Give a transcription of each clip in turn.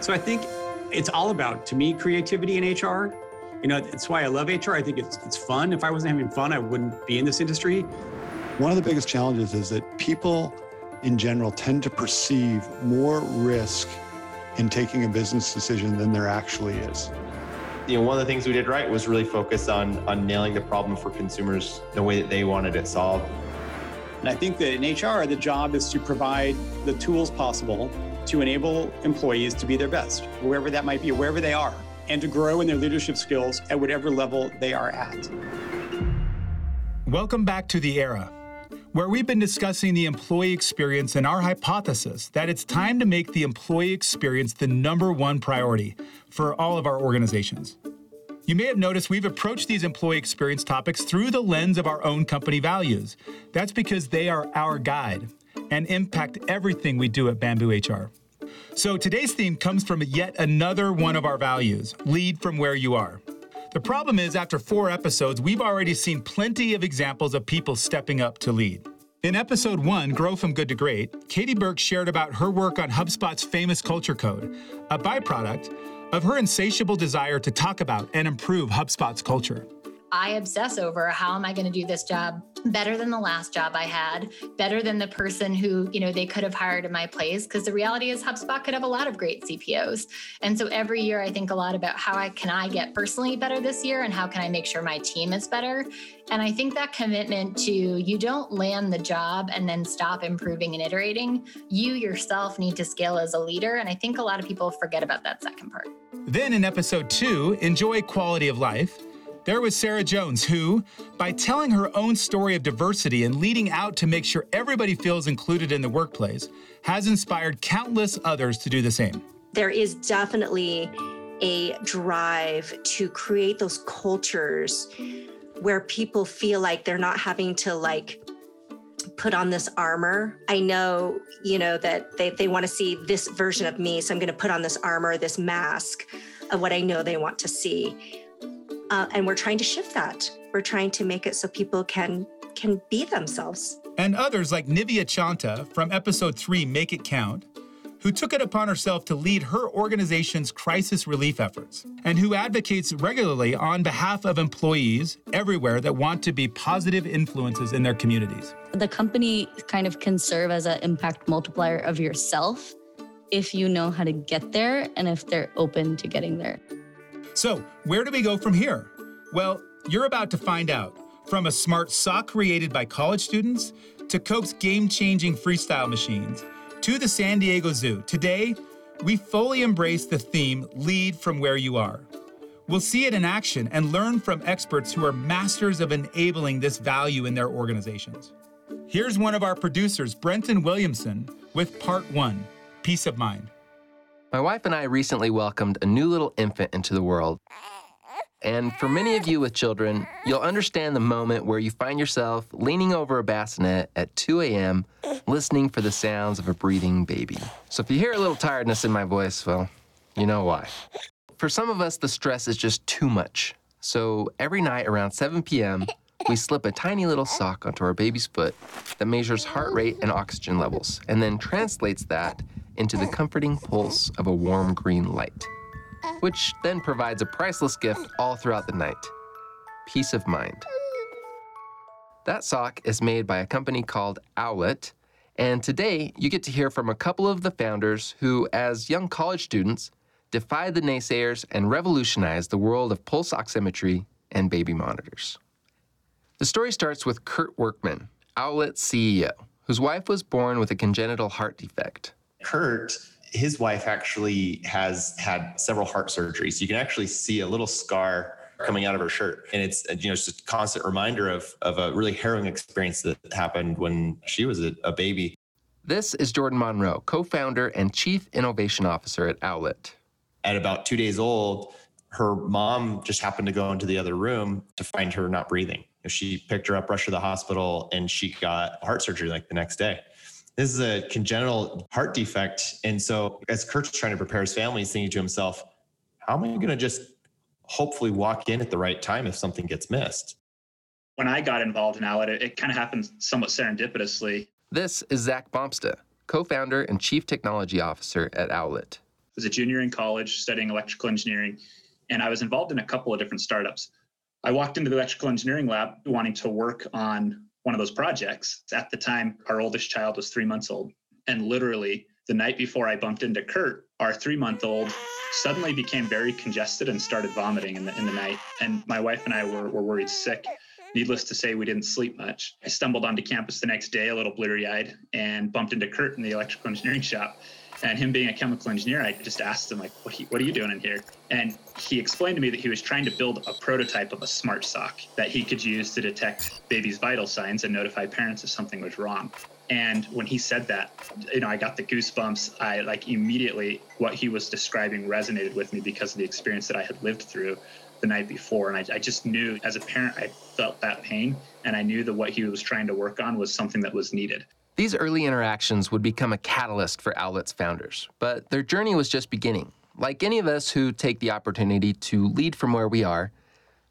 So I think it's all about, to me, creativity in HR. You know, it's why I love HR. I think it's, it's fun. If I wasn't having fun, I wouldn't be in this industry. One of the biggest challenges is that people in general tend to perceive more risk in taking a business decision than there actually is. You know, one of the things we did right was really focus on on nailing the problem for consumers the way that they wanted it solved. And I think that in HR, the job is to provide the tools possible to enable employees to be their best, wherever that might be, wherever they are, and to grow in their leadership skills at whatever level they are at. Welcome back to The Era, where we've been discussing the employee experience and our hypothesis that it's time to make the employee experience the number one priority for all of our organizations. You may have noticed we've approached these employee experience topics through the lens of our own company values. That's because they are our guide and impact everything we do at Bamboo HR. So today's theme comes from yet another one of our values lead from where you are. The problem is, after four episodes, we've already seen plenty of examples of people stepping up to lead. In episode one, Grow from Good to Great, Katie Burke shared about her work on HubSpot's famous culture code, a byproduct of her insatiable desire to talk about and improve HubSpot's culture. I obsess over how am I going to do this job better than the last job I had, better than the person who, you know, they could have hired in my place because the reality is HubSpot could have a lot of great CPOs. And so every year I think a lot about how I can I get personally better this year and how can I make sure my team is better. And I think that commitment to you don't land the job and then stop improving and iterating. You yourself need to scale as a leader and I think a lot of people forget about that second part. Then in episode 2, enjoy quality of life. There was Sarah Jones, who, by telling her own story of diversity and leading out to make sure everybody feels included in the workplace, has inspired countless others to do the same. There is definitely a drive to create those cultures where people feel like they're not having to like put on this armor. I know, you know, that they, they want to see this version of me. So I'm going to put on this armor, this mask of what I know they want to see. Uh, and we're trying to shift that. We're trying to make it so people can can be themselves. And others like Nivea Chanta from episode 3 Make It Count, who took it upon herself to lead her organization's crisis relief efforts and who advocates regularly on behalf of employees everywhere that want to be positive influences in their communities. The company kind of can serve as an impact multiplier of yourself if you know how to get there and if they're open to getting there. So, where do we go from here? Well, you're about to find out. From a smart sock created by college students to Coke's game changing freestyle machines to the San Diego Zoo, today we fully embrace the theme Lead from Where You Are. We'll see it in action and learn from experts who are masters of enabling this value in their organizations. Here's one of our producers, Brenton Williamson, with part one Peace of Mind. My wife and I recently welcomed a new little infant into the world. And for many of you with children, you'll understand the moment where you find yourself leaning over a bassinet at 2 a.m., listening for the sounds of a breathing baby. So if you hear a little tiredness in my voice, well, you know why. For some of us, the stress is just too much. So every night around 7 p.m., we slip a tiny little sock onto our baby's foot that measures heart rate and oxygen levels, and then translates that into the comforting pulse of a warm green light, which then provides a priceless gift all throughout the night peace of mind. That sock is made by a company called Owlet, and today you get to hear from a couple of the founders who, as young college students, defied the naysayers and revolutionized the world of pulse oximetry and baby monitors. The story starts with Kurt Workman, Owlet's CEO, whose wife was born with a congenital heart defect. Kurt, his wife actually has had several heart surgeries. You can actually see a little scar coming out of her shirt. And it's you know just a constant reminder of of a really harrowing experience that happened when she was a, a baby. This is Jordan Monroe, co-founder and chief innovation officer at Owlet. At about two days old, her mom just happened to go into the other room to find her not breathing. She picked her up, rushed her to the hospital, and she got heart surgery like the next day. This is a congenital heart defect. And so, as Kurt's trying to prepare his family, he's thinking to himself, how am I going to just hopefully walk in at the right time if something gets missed? When I got involved in Owlet, it, it kind of happened somewhat serendipitously. This is Zack Bomsta, co founder and chief technology officer at Owlet. was a junior in college studying electrical engineering, and I was involved in a couple of different startups. I walked into the electrical engineering lab wanting to work on one of those projects. At the time, our oldest child was three months old. And literally, the night before I bumped into Kurt, our three month old suddenly became very congested and started vomiting in the, in the night. And my wife and I were, were worried sick. Needless to say, we didn't sleep much. I stumbled onto campus the next day, a little bleary eyed, and bumped into Kurt in the electrical engineering shop. And him being a chemical engineer, I just asked him, like, what, what are you doing in here? And he explained to me that he was trying to build a prototype of a smart sock that he could use to detect babies' vital signs and notify parents if something was wrong. And when he said that, you know, I got the goosebumps. I like immediately what he was describing resonated with me because of the experience that I had lived through the night before. And I, I just knew as a parent, I felt that pain. And I knew that what he was trying to work on was something that was needed. These early interactions would become a catalyst for Owlet's founders, but their journey was just beginning. Like any of us who take the opportunity to lead from where we are,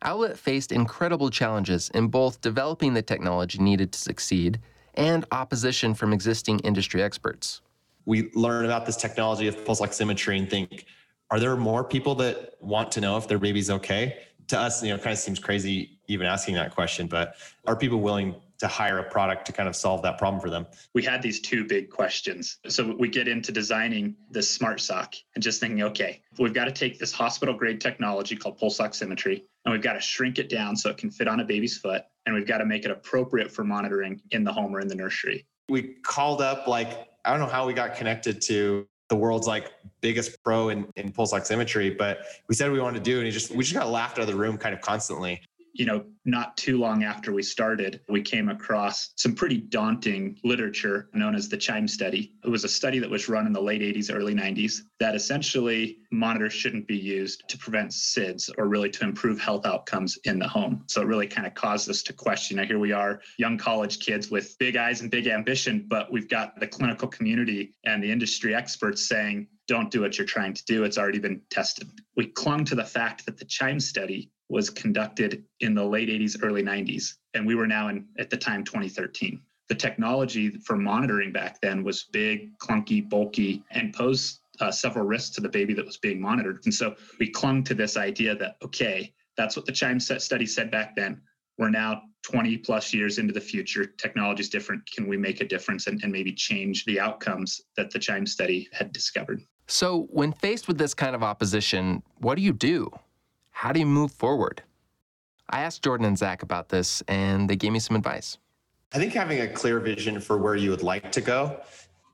Owlet faced incredible challenges in both developing the technology needed to succeed and opposition from existing industry experts. We learn about this technology of pulse oximetry and think, are there more people that want to know if their baby's okay? To us, you know, it kind of seems crazy even asking that question, but are people willing to hire a product to kind of solve that problem for them? We had these two big questions. So we get into designing this smart sock and just thinking, okay, we've got to take this hospital grade technology called pulse oximetry and we've got to shrink it down so it can fit on a baby's foot and we've got to make it appropriate for monitoring in the home or in the nursery. We called up like I don't know how we got connected to the world's like biggest pro in, in pulse oximetry, but we said we wanted to do, and he just we just got laughed out of the room kind of constantly you know, not too long after we started, we came across some pretty daunting literature known as the CHIME study. It was a study that was run in the late 80s, early 90s that essentially monitors shouldn't be used to prevent SIDS or really to improve health outcomes in the home. So it really kind of caused us to question. Now, here we are, young college kids with big eyes and big ambition, but we've got the clinical community and the industry experts saying, don't do what you're trying to do. It's already been tested. We clung to the fact that the CHIME study was conducted in the late 80s, early 90s, and we were now in, at the time, 2013. The technology for monitoring back then was big, clunky, bulky, and posed uh, several risks to the baby that was being monitored. And so we clung to this idea that, okay, that's what the CHIME study said back then. We're now 20 plus years into the future. Technology is different. Can we make a difference and, and maybe change the outcomes that the CHIME study had discovered? So, when faced with this kind of opposition, what do you do? How do you move forward? I asked Jordan and Zack about this, and they gave me some advice. I think having a clear vision for where you would like to go.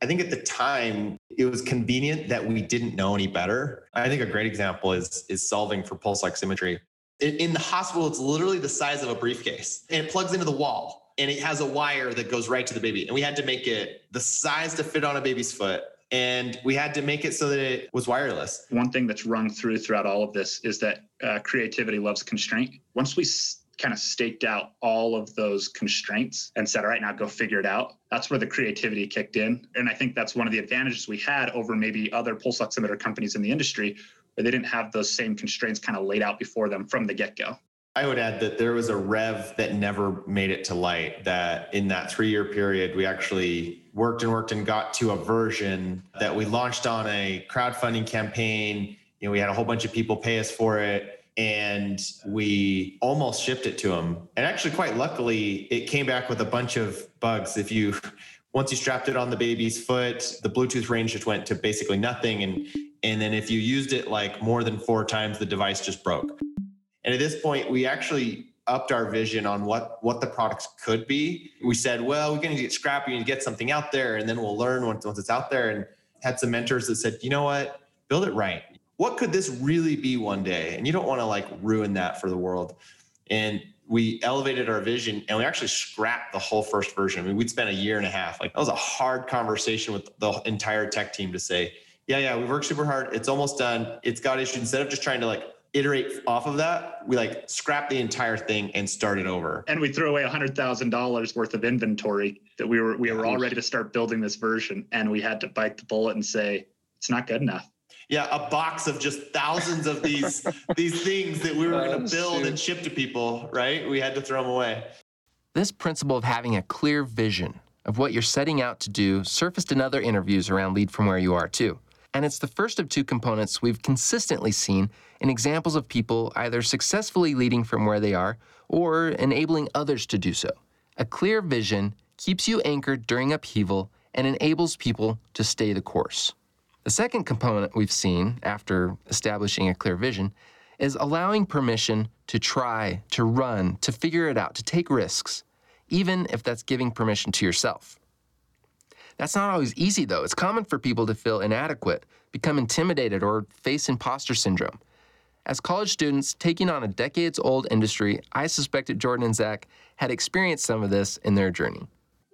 I think at the time it was convenient that we didn't know any better. I think a great example is is solving for pulse oximetry. In, in the hospital, it's literally the size of a briefcase, and it plugs into the wall, and it has a wire that goes right to the baby. And we had to make it the size to fit on a baby's foot and we had to make it so that it was wireless. One thing that's rung through throughout all of this is that uh, creativity loves constraint. Once we s- kind of staked out all of those constraints and said, all right, now go figure it out, that's where the creativity kicked in. And I think that's one of the advantages we had over maybe other pulse oximeter companies in the industry where they didn't have those same constraints kind of laid out before them from the get go. I would add that there was a rev that never made it to light. That in that three year period, we actually worked and worked and got to a version that we launched on a crowdfunding campaign. You know, we had a whole bunch of people pay us for it and we almost shipped it to them. And actually, quite luckily, it came back with a bunch of bugs. If you once you strapped it on the baby's foot, the Bluetooth range just went to basically nothing. And and then if you used it like more than four times, the device just broke. And at this point, we actually upped our vision on what what the products could be. We said, well, we're going to get scrappy and get something out there, and then we'll learn once, once it's out there. And had some mentors that said, you know what, build it right. What could this really be one day? And you don't want to like ruin that for the world. And we elevated our vision and we actually scrapped the whole first version. I mean, we'd spent a year and a half. Like that was a hard conversation with the entire tech team to say, yeah, yeah, we worked super hard. It's almost done. It's got issues. Instead of just trying to like iterate off of that, we like scrap the entire thing and start it over. And we threw away a hundred thousand dollars worth of inventory that we were we were all ready to start building this version, and we had to bite the bullet and say it's not good enough. Yeah, a box of just thousands of these these things that we were going to oh, build and ship to people. Right? We had to throw them away. This principle of having a clear vision of what you're setting out to do surfaced in other interviews around Lead from Where You Are too. And it's the first of two components we've consistently seen in examples of people either successfully leading from where they are or enabling others to do so. A clear vision keeps you anchored during upheaval and enables people to stay the course. The second component we've seen after establishing a clear vision is allowing permission to try, to run, to figure it out, to take risks, even if that's giving permission to yourself. That's not always easy, though. It's common for people to feel inadequate, become intimidated, or face imposter syndrome. As college students taking on a decades old industry, I suspected Jordan and Zack had experienced some of this in their journey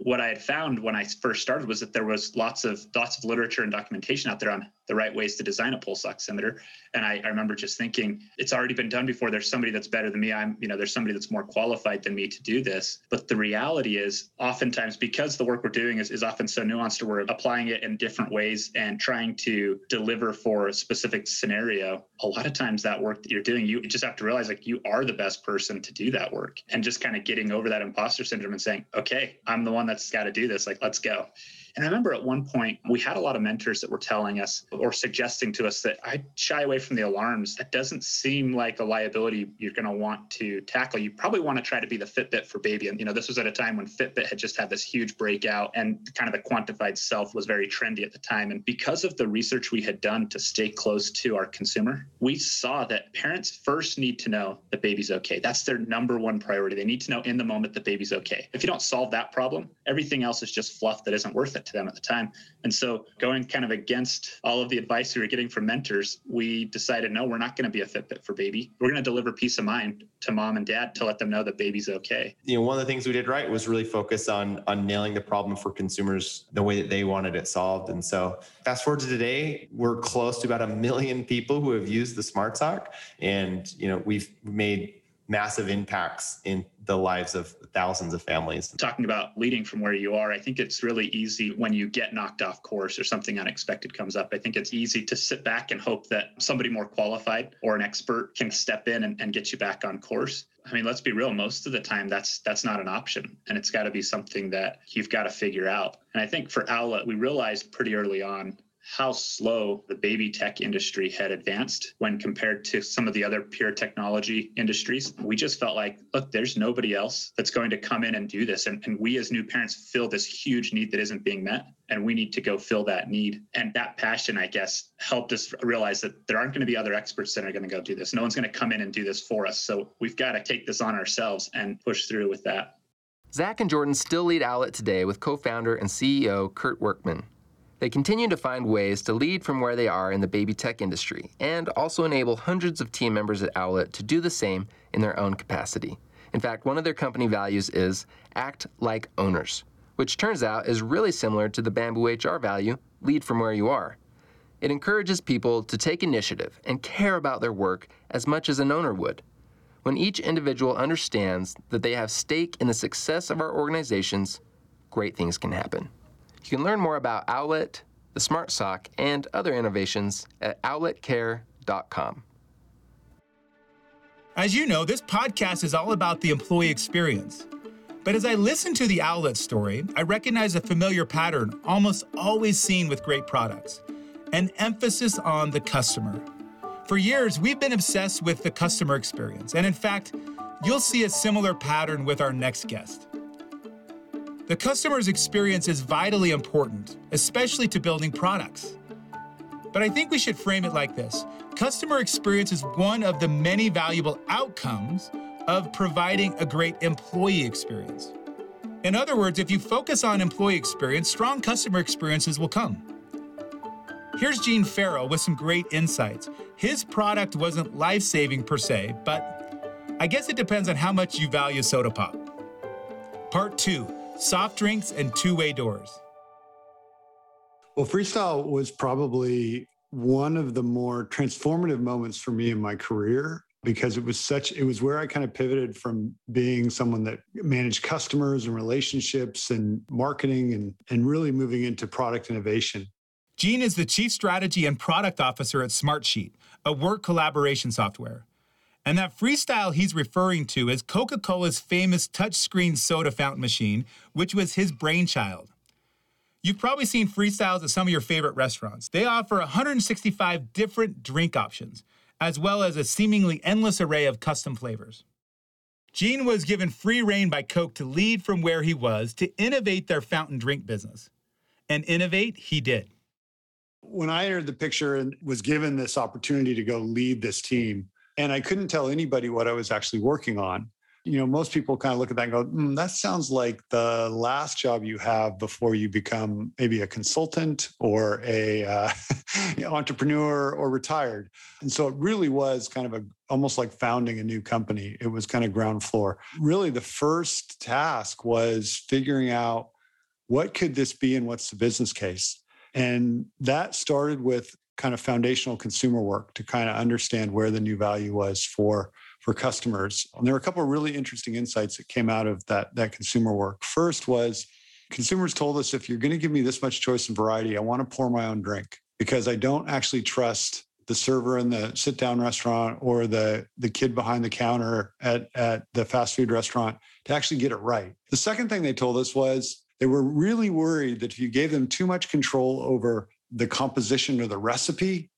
what I had found when I first started was that there was lots of lots of literature and documentation out there on the right ways to design a pulse oximeter. And I, I, remember just thinking, it's already been done before. There's somebody that's better than me. I'm, you know, there's somebody that's more qualified than me to do this. But the reality is, oftentimes, because the work we're doing is, is often so nuanced, we're applying it in different ways and trying to deliver for a specific scenario. A lot of times, that work that you're doing, you just have to realize like you are the best person to do that work, and just kind of getting over that imposter syndrome and saying, okay, I'm the one that's got to do this. Like, let's go. And I remember at one point, we had a lot of mentors that were telling us or suggesting to us that I shy away from the alarms. That doesn't seem like a liability you're going to want to tackle. You probably want to try to be the Fitbit for baby. And, you know, this was at a time when Fitbit had just had this huge breakout and kind of the quantified self was very trendy at the time. And because of the research we had done to stay close to our consumer, we saw that parents first need to know that baby's okay. That's their number one priority. They need to know in the moment that baby's okay. If you don't solve that problem, everything else is just fluff that isn't worth it to them at the time. And so, going kind of against all of the advice we were getting from mentors, we decided no, we're not going to be a Fitbit for baby. We're going to deliver peace of mind to mom and dad to let them know that baby's okay. You know, one of the things we did right was really focus on on nailing the problem for consumers the way that they wanted it solved. And so, fast forward to today, we're close to about a million people who have used the Smart Sock, and you know, we've made massive impacts in the lives of thousands of families. Talking about leading from where you are, I think it's really easy when you get knocked off course or something unexpected comes up. I think it's easy to sit back and hope that somebody more qualified or an expert can step in and, and get you back on course. I mean, let's be real. Most of the time, that's that's not an option, and it's got to be something that you've got to figure out. And I think for Owlet, we realized pretty early on how slow the baby tech industry had advanced when compared to some of the other pure technology industries. We just felt like, look, there's nobody else that's going to come in and do this. And, and we as new parents feel this huge need that isn't being met. And we need to go fill that need. And that passion, I guess, helped us realize that there aren't going to be other experts that are going to go do this. No one's going to come in and do this for us. So we've got to take this on ourselves and push through with that. Zack and Jordan still lead Owlet today with co founder and CEO Kurt Workman. They continue to find ways to lead from where they are in the baby tech industry and also enable hundreds of team members at Owlet to do the same in their own capacity. In fact, one of their company values is act like owners, which turns out is really similar to the Bamboo HR value lead from where you are. It encourages people to take initiative and care about their work as much as an owner would. When each individual understands that they have stake in the success of our organizations, great things can happen. You can learn more about Owlet, the Smart Sock, and other innovations at owletcare.com. As you know, this podcast is all about the employee experience. But as I listen to the Owlet story, I recognize a familiar pattern almost always seen with great products an emphasis on the customer. For years, we've been obsessed with the customer experience, and in fact, you'll see a similar pattern with our next guest. The customer's experience is vitally important, especially to building products. But I think we should frame it like this customer experience is one of the many valuable outcomes of providing a great employee experience. In other words, if you focus on employee experience, strong customer experiences will come. Here's Gene Farrell with some great insights. His product wasn't life saving per se, but I guess it depends on how much you value soda pop. Part two soft drinks, and two way doors. Well, freestyle was probably one of the more transformative moments for me in my career because it was such it was where I kind of pivoted from being someone that managed customers and relationships and marketing and and really moving into product innovation. Gene is the chief strategy and product officer at Smartsheet, a work collaboration software. And that freestyle he's referring to is Coca Cola's famous touchscreen soda fountain machine, which was his brainchild. You've probably seen freestyles at some of your favorite restaurants. They offer 165 different drink options, as well as a seemingly endless array of custom flavors. Gene was given free rein by Coke to lead from where he was to innovate their fountain drink business. And innovate, he did. When I entered the picture and was given this opportunity to go lead this team, and I couldn't tell anybody what I was actually working on, you know, most people kind of look at that and go, mm, that sounds like the last job you have before you become maybe a consultant or a uh, entrepreneur or retired. And so it really was kind of a almost like founding a new company. It was kind of ground floor. Really, the first task was figuring out what could this be and what's the business case. And that started with kind of foundational consumer work to kind of understand where the new value was for for customers. And there were a couple of really interesting insights that came out of that, that consumer work. First was consumers told us if you're going to give me this much choice and variety, I want to pour my own drink because I don't actually trust the server in the sit down restaurant or the, the kid behind the counter at, at the fast food restaurant to actually get it right. The second thing they told us was they were really worried that if you gave them too much control over the composition or the recipe,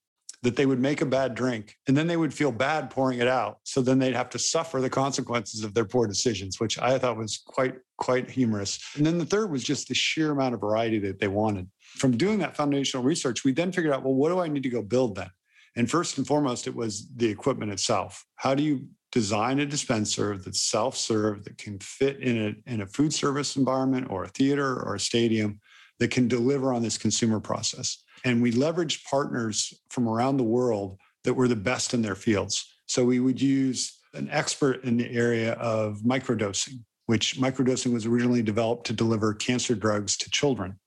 that they would make a bad drink and then they would feel bad pouring it out. So then they'd have to suffer the consequences of their poor decisions, which I thought was quite, quite humorous. And then the third was just the sheer amount of variety that they wanted. From doing that foundational research, we then figured out, well, what do I need to go build then? And first and foremost, it was the equipment itself. How do you design a dispenser that's self-serve that can fit in a, in a food service environment or a theater or a stadium that can deliver on this consumer process? And we leveraged partners from around the world that were the best in their fields. So we would use an expert in the area of microdosing, which microdosing was originally developed to deliver cancer drugs to children.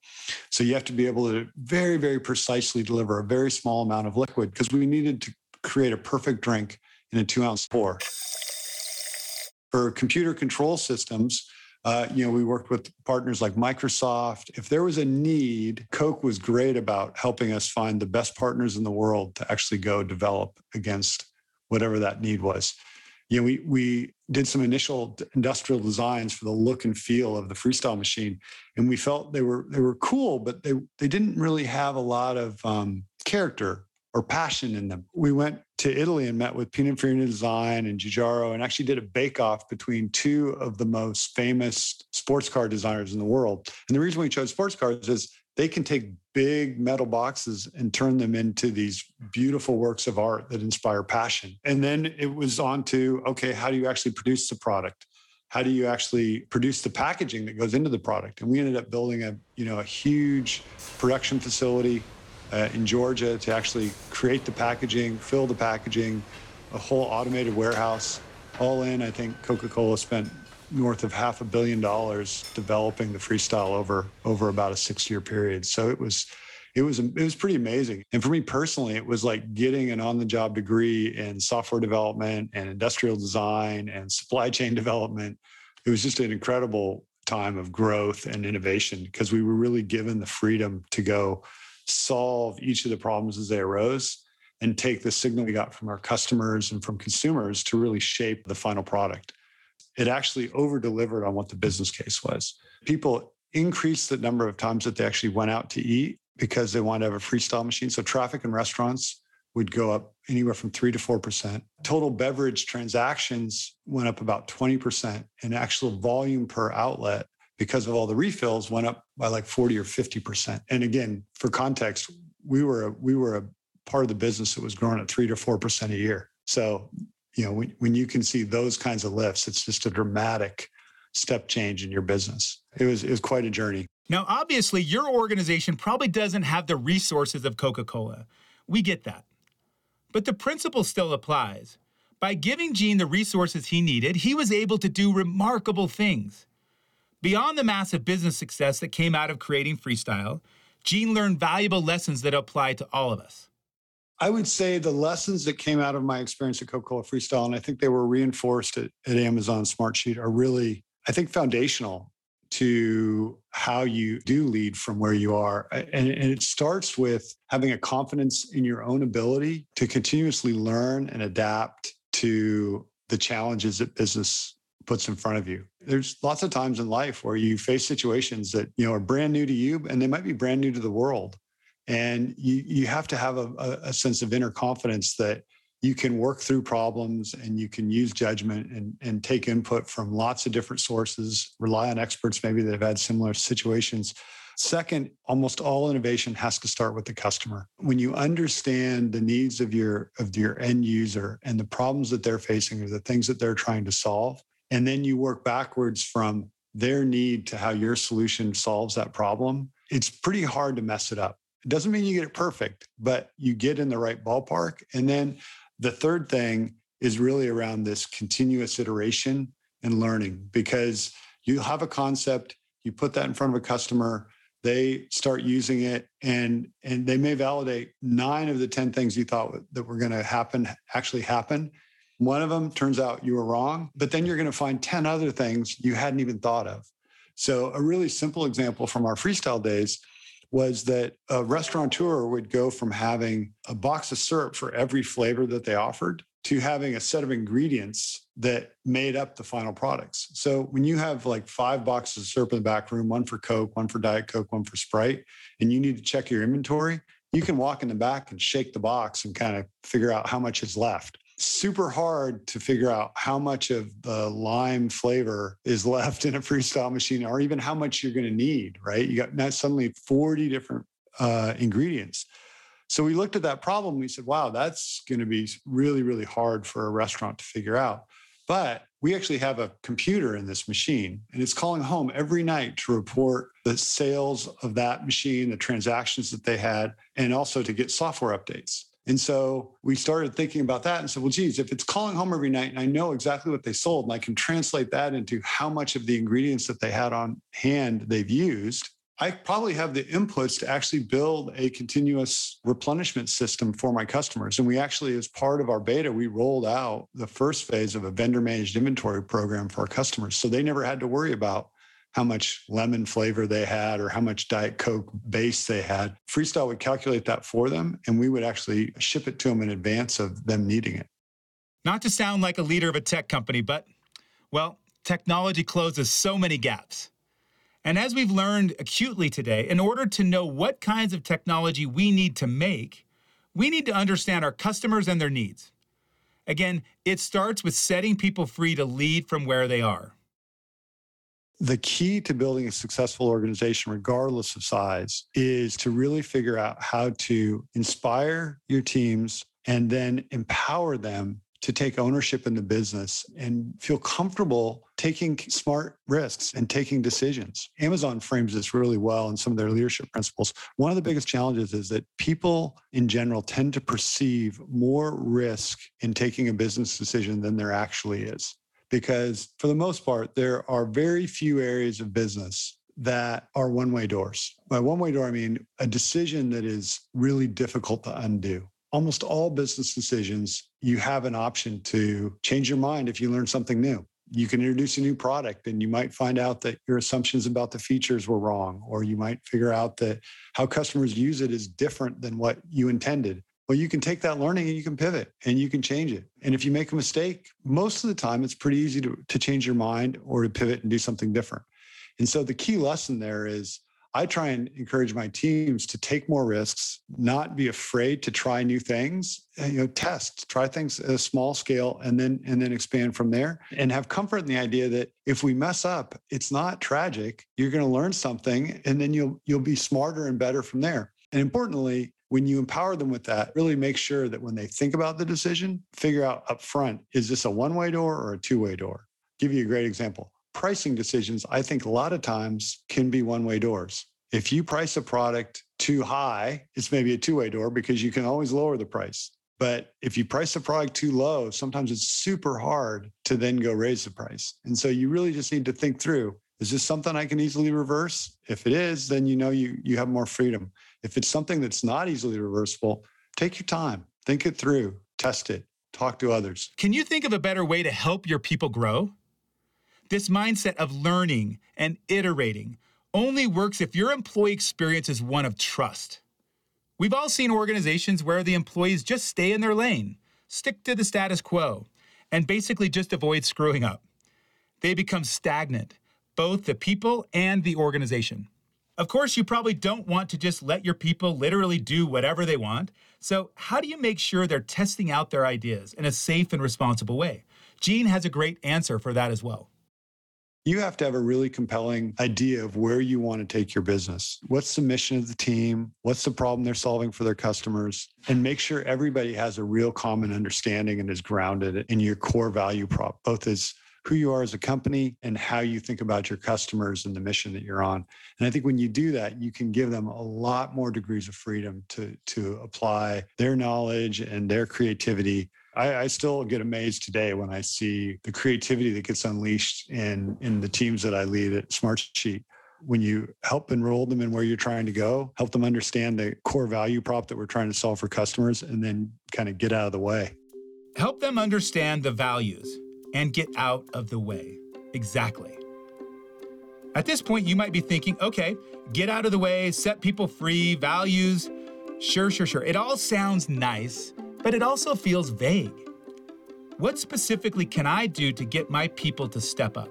So you have to be able to very, very precisely deliver a very small amount of liquid because we needed to create a perfect drink in a two ounce pour. For computer control systems, uh, you know, we worked with partners like Microsoft. If there was a need, Coke was great about helping us find the best partners in the world to actually go develop against whatever that need was. You know, we we did some initial industrial designs for the look and feel of the freestyle machine, and we felt they were they were cool, but they they didn't really have a lot of um, character or passion in them. We went to Italy and met with Pininfarina Design and Giugiaro and actually did a bake off between two of the most famous sports car designers in the world. And the reason we chose sports cars is they can take big metal boxes and turn them into these beautiful works of art that inspire passion. And then it was on to okay, how do you actually produce the product? How do you actually produce the packaging that goes into the product? And we ended up building a, you know, a huge production facility uh, in Georgia to actually create the packaging, fill the packaging, a whole automated warehouse. All in, I think Coca Cola spent north of half a billion dollars developing the freestyle over over about a six year period. So it was it was it was pretty amazing. And for me personally, it was like getting an on the job degree in software development and industrial design and supply chain development. It was just an incredible time of growth and innovation because we were really given the freedom to go solve each of the problems as they arose and take the signal we got from our customers and from consumers to really shape the final product. It actually over delivered on what the business case was. People increased the number of times that they actually went out to eat because they wanted to have a freestyle machine. So traffic in restaurants would go up anywhere from three to 4%. Total beverage transactions went up about 20%, and actual volume per outlet because of all the refills went up by like 40 or 50%. And again, for context, we were a, we were a part of the business that was growing at 3 to 4% a year. So, you know, when, when you can see those kinds of lifts, it's just a dramatic step change in your business. It was it was quite a journey. Now, obviously, your organization probably doesn't have the resources of Coca-Cola. We get that. But the principle still applies. By giving Gene the resources he needed, he was able to do remarkable things. Beyond the massive business success that came out of creating freestyle, Gene learned valuable lessons that apply to all of us. I would say the lessons that came out of my experience at Coca Cola Freestyle, and I think they were reinforced at, at Amazon Smartsheet, are really, I think, foundational to how you do lead from where you are. And, and, it starts with having a confidence in your own ability to continuously learn and adapt to the challenges that business puts in front of you. There's lots of times in life where you face situations that, you know, are brand new to you and they might be brand new to the world. And you you have to have a, a sense of inner confidence that you can work through problems and you can use judgment and, and take input from lots of different sources, rely on experts maybe that have had similar situations. Second, almost all innovation has to start with the customer. When you understand the needs of your of your end user and the problems that they're facing or the things that they're trying to solve, and then you work backwards from their need to how your solution solves that problem, it's pretty hard to mess it up. It doesn't mean you get it perfect, but you get in the right ballpark. And then the third thing is really around this continuous iteration and learning because you have a concept, you put that in front of a customer, they start using it and and they may validate nine of the 10 things you thought that were going to happen actually happen. One of them turns out you were wrong, but then you're going to find 10 other things you hadn't even thought of. So a really simple example from our freestyle days was that a restaurateur would go from having a box of syrup for every flavor that they offered to having a set of ingredients that made up the final products. So when you have like five boxes of syrup in the back room, one for Coke, one for Diet Coke, one for Sprite, and you need to check your inventory, you can walk in the back and shake the box and kind of figure out how much is left super hard to figure out how much of the lime flavor is left in a freestyle machine or even how much you're going to need, right? You got now suddenly 40 different uh, ingredients. So we looked at that problem. We said, wow, that's going to be really, really hard for a restaurant to figure out. But we actually have a computer in this machine, and it's calling home every night to report the sales of that machine, the transactions that they had, and also to get software updates. And so we started thinking about that and said, well, geez, if it's calling home every night and I know exactly what they sold and I can translate that into how much of the ingredients that they had on hand they've used, I probably have the inputs to actually build a continuous replenishment system for my customers. And we actually, as part of our beta, we rolled out the first phase of a vendor managed inventory program for our customers. So they never had to worry about how much lemon flavor they had or how much Diet Coke base they had. Freestyle would calculate that for them, and we would actually ship it to them in advance of them needing it. Not to sound like a leader of a tech company, but, well, technology closes so many gaps. And as we've learned acutely today, in order to know what kinds of technology we need to make, we need to understand our customers and their needs. Again, it starts with setting people free to lead from where they are the key to building a successful organization, regardless of size, is to really figure out how to inspire your teams and then empower them to take ownership in the business and feel comfortable taking smart risks and taking decisions. Amazon frames this really well in some of their leadership principles. One of the biggest challenges is that people in general tend to perceive more risk in taking a business decision than there actually is because for the most part, there are very few areas of business that are one way doors. By one way door, I mean a decision that is really difficult to undo. Almost all business decisions, you have an option to change your mind if you learn something new. You can introduce a new product and you might find out that your assumptions about the features were wrong, or you might figure out that how customers use it is different than what you intended. Well, you can take that learning and you can pivot and you can change it. And if you make a mistake, most of the time it's pretty easy to, to change your mind or to pivot and do something different. And so the key lesson there is I try and encourage my teams to take more risks, not be afraid to try new things, eh, you know, test, try things at a small scale and then and then expand from there and have comfort in the idea that if we mess up, it's not tragic. You're going to learn something and then you'll you'll be smarter and better from there. And importantly, when you empower them with that, really make sure that when they think about the decision, figure out up front is this a one way door or a two way door? Give you a great example. Pricing decisions, I think a lot of times can be one way doors. If you price a product too high, it's maybe a two way door because you can always lower the price. But if you price the product too low, sometimes it's super hard to then go raise the price. And so you really just need to think through is this something I can easily reverse? If it is, then you know you, you have more freedom. If it's something that's not easily reversible, take your time, think it through, test it, talk to others. Can you think of a better way to help your people grow? This mindset of learning and iterating only works if your employee experience is one of trust. We've all seen organizations where the employees just stay in their lane, stick to the status quo, and basically just avoid screwing up. they become stagnant, both the people and the organization. Of course, you probably don't want to just let your people literally do whatever they want. So, how do you make sure they're testing out their ideas in a safe and responsible way? Gene has a great answer for that as well. You have to have a really compelling idea of where you want to take your business. What's the mission of the team? What's the problem they're solving for their customers? And make sure everybody has a real common understanding and is grounded in your core value prop, both as who you are as a company and how you think about your customers and the mission that you're on. And I think when you do that, you can give them a lot more degrees of freedom to, to apply their knowledge and their creativity. I, still get amazed today when I see the creativity that gets unleashed in, in the teams that I lead at Smartsheet when you help enroll them in where you're trying to go, help them understand the core value prop that we're trying to solve for customers, and then kind of get out of the way. Help them understand the values and get out of the way. Exactly. At this point, you might be thinking, okay, get out of the way, set people free, values. Sure, sure, sure. It all sounds nice, but it also feels vague. What specifically can I do to get my people to step up?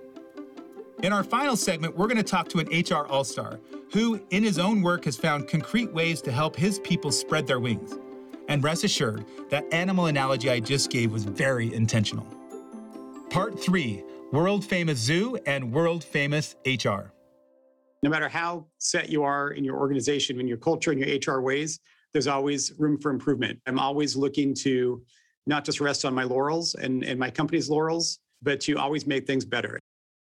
In our final segment, we're going to talk to an HR all star who, in his own work, has found concrete ways to help his people spread their wings. And rest assured, that animal analogy I just gave was very intentional. Part three World Famous Zoo and World Famous HR. No matter how set you are in your organization, in your culture, in your HR ways, there's always room for improvement. I'm always looking to not just rest on my laurels and, and my company's laurels, but to always make things better.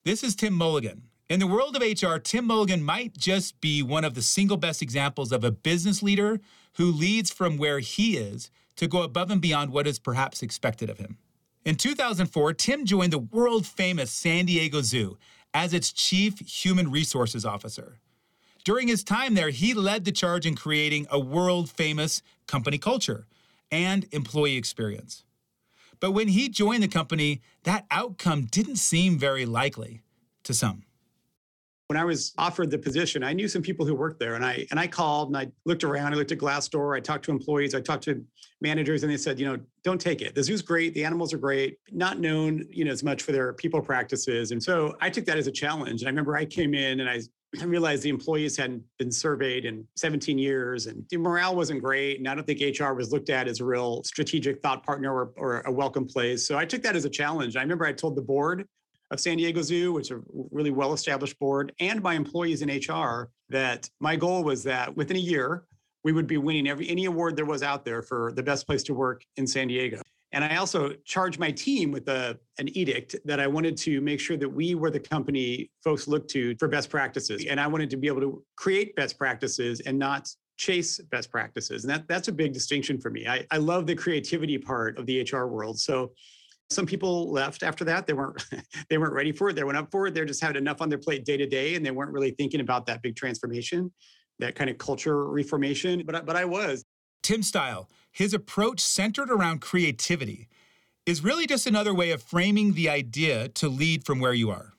This is Tim Mulligan. In the world of HR, Tim Mulligan might just be one of the single best examples of a business leader who leads from where he is to go above and beyond what is perhaps expected of him. In 2004, Tim joined the world famous San Diego Zoo as its chief human resources officer. During his time there, he led the charge in creating a world famous company culture and employee experience. But when he joined the company, that outcome didn't seem very likely to some when I was offered the position, I knew some people who worked there, and I and I called and I looked around. I looked at Glassdoor. I talked to employees. I talked to managers, and they said, you know, don't take it. The zoo's great. The animals are great. Not known, you know, as much for their people practices. And so I took that as a challenge. And I remember I came in and I I realized the employees hadn't been surveyed in 17 years and the morale wasn't great. And I don't think HR was looked at as a real strategic thought partner or, or a welcome place. So I took that as a challenge. I remember I told the board of San Diego Zoo, which is a really well established board, and my employees in HR that my goal was that within a year, we would be winning every any award there was out there for the best place to work in San Diego. And I also charged my team with a, an edict that I wanted to make sure that we were the company folks looked to for best practices. And I wanted to be able to create best practices and not chase best practices. And that, that's a big distinction for me. I, I love the creativity part of the HR world. So some people left after that. They weren't they weren't ready for it. They went up for it. They just had enough on their plate day to day, and they weren't really thinking about that big transformation, that kind of culture reformation. But but I was. Tim Style his approach centered around creativity, is really just another way of framing the idea to lead from where you are.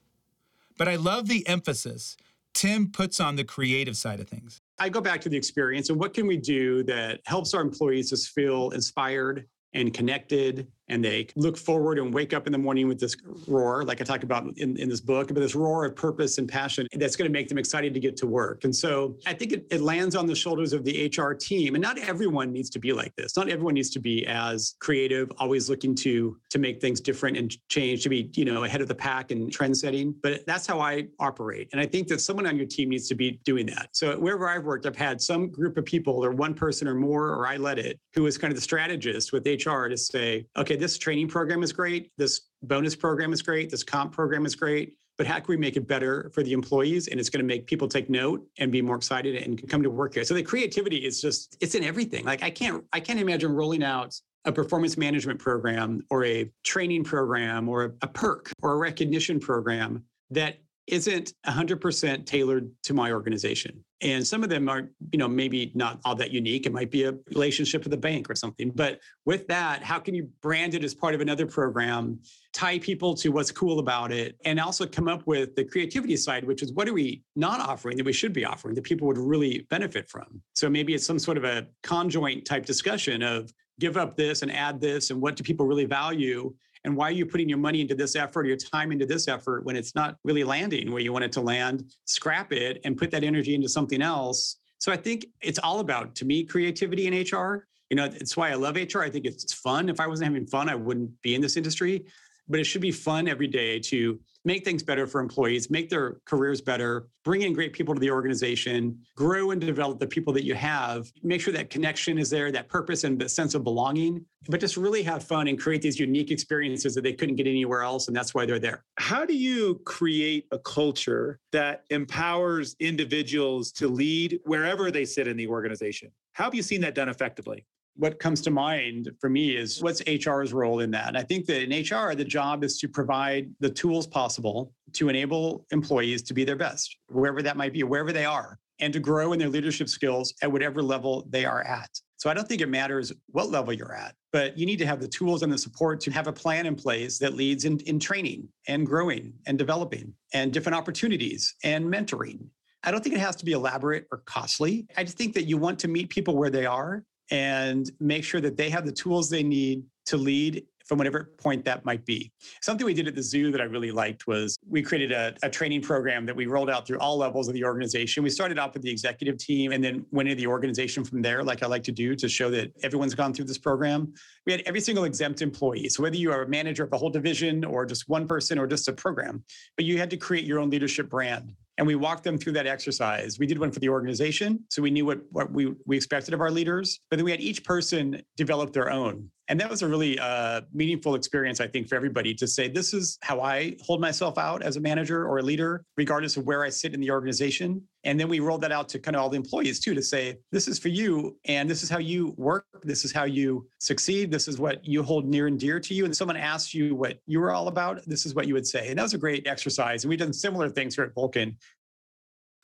But I love the emphasis Tim puts on the creative side of things. I go back to the experience and what can we do that helps our employees just feel inspired and connected and they look forward and wake up in the morning with this roar, like I talk about in, in this book, but this roar of purpose and passion that's going to make them excited to get to work. And so I think it, it, lands on the shoulders of the HR team. And not everyone needs to be like this. Not everyone needs to be as creative, always looking to to make things different and change, to be, you know, ahead of the pack and trend setting. But that's how I operate. And I think that someone on your team needs to be doing that. So wherever I've worked, I've had some group of people or one person or more, or I led it, who was kind of the strategist with HR to say, okay, this training program is great. This bonus program is great. This comp program is great. But how can we make it better for the employees? And it's going to make people take note and be more excited and come to work here. So the creativity is just, it's in everything. Like I can't, I can't imagine rolling out a performance management program or a training program or a perk or a recognition program that isn't 100% tailored to my organization. And some of them are, you know, maybe not all that unique. It might be a relationship with a bank or something. But with that, how can you brand it as part of another program, tie people to what's cool about it, and also come up with the creativity side, which is what are we not offering that we should be offering that people would really benefit from? So maybe it's some sort of a conjoint type discussion of give up this and add this and what do people really value And why are you putting your money into this effort or your time into this effort when it's not really landing where you want it to land? Scrap it and put that energy into something else. So I think it's all about, to me, creativity in HR. You know, it's why I love HR. I think it's fun. If I wasn't having fun, I wouldn't be in this industry but it should be fun every day to make things better for employees, make their careers better, bring in great people to the organization, grow and develop the people that you have, make sure that connection is there, that purpose and the sense of belonging, but just really have fun and create these unique experiences that they couldn't get anywhere else. And that's why they're there. How do you create a culture that empowers individuals to lead wherever they sit in the organization? How have you seen that done effectively? What comes to mind for me is what's HR's role in that? I think that in HR, the job is to provide the tools possible to enable employees to be their best, wherever that might be, wherever they are, and to grow in their leadership skills at whatever level they are at. So I don't think it matters what level you're at, but you need to have the tools and the support to have a plan in place that leads in, in training and growing and developing and different opportunities and mentoring. I don't think it has to be elaborate or costly. I just think that you want to meet people where they are and make sure that they have the tools they need to lead from whatever point that might be. Something we did at the zoo that I really liked was we created a, a, training program that we rolled out through all levels of the organization. We started off with the executive team and then went into the organization from there, like I like to do to show that everyone's gone through this program. We had every single exempt employee. So whether you are a manager of the whole division or just one person or just a program, but you had to create your own leadership brand and we walked them through that exercise. We did one for the organization, so we knew what, what we, we expected of our leaders, but then we had each person develop their own. And that was a really uh, meaningful experience, I think, for everybody to say, this is how I hold myself out as a manager or a leader, regardless of where I sit in the organization. And then we rolled that out to kind of all the employees too to say, this is for you, and this is how you work, this is how you succeed, this is what you hold near and dear to you. And someone asks you what you were all about, this is what you would say. And that was a great exercise. And we've done similar things here at Vulcan.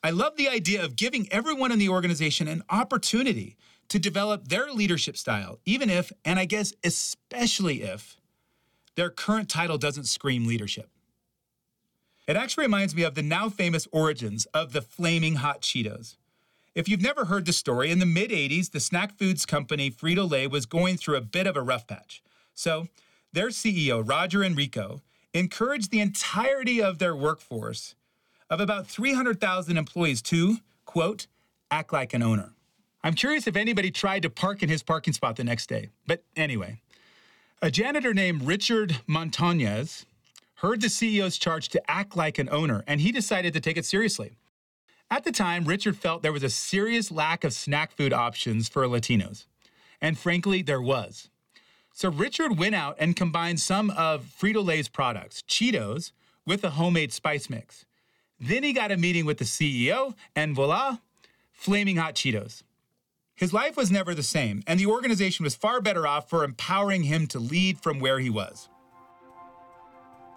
I love the idea of giving everyone in the organization an opportunity to develop their leadership style, even if, and I guess especially if, their current title doesn't scream leadership. It actually reminds me of the now famous origins of the flaming hot Cheetos. If you've never heard the story, in the mid 80s, the snack foods company Frito Lay was going through a bit of a rough patch. So, their CEO, Roger Enrico, encouraged the entirety of their workforce of about 300,000 employees to, quote, act like an owner. I'm curious if anybody tried to park in his parking spot the next day. But anyway, a janitor named Richard Montañez heard the CEO's charge to act like an owner, and he decided to take it seriously. At the time, Richard felt there was a serious lack of snack food options for Latinos. And frankly, there was. So Richard went out and combined some of Frito Lay's products, Cheetos, with a homemade spice mix. Then he got a meeting with the CEO, and voila, flaming hot Cheetos. His life was never the same, and the organization was far better off for empowering him to lead from where he was.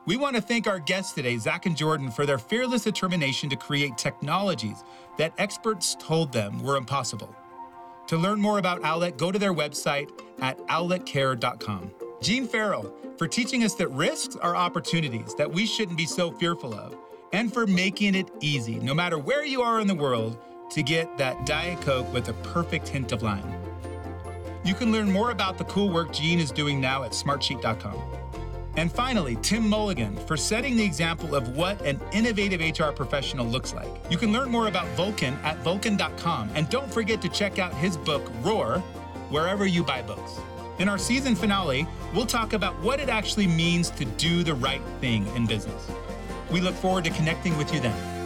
We want to thank our guests today, Zack and Jordan, for their fearless determination to create technologies that experts told them were impossible. To learn more about Owlet, go to their website at owletcare.com. Gene Farrell, for teaching us that risks are opportunities that we shouldn't be so fearful of, and for making it easy, no matter where you are in the world, to get that Diet Coke with a perfect hint of lime. You can learn more about the cool work Gene is doing now at smartsheet.com. And finally, Tim Mulligan for setting the example of what an innovative HR professional looks like. You can learn more about Vulcan at vulcan.com and don't forget to check out his book, Roar, wherever you buy books. In our season finale, we'll talk about what it actually means to do the right thing in business. We look forward to connecting with you then.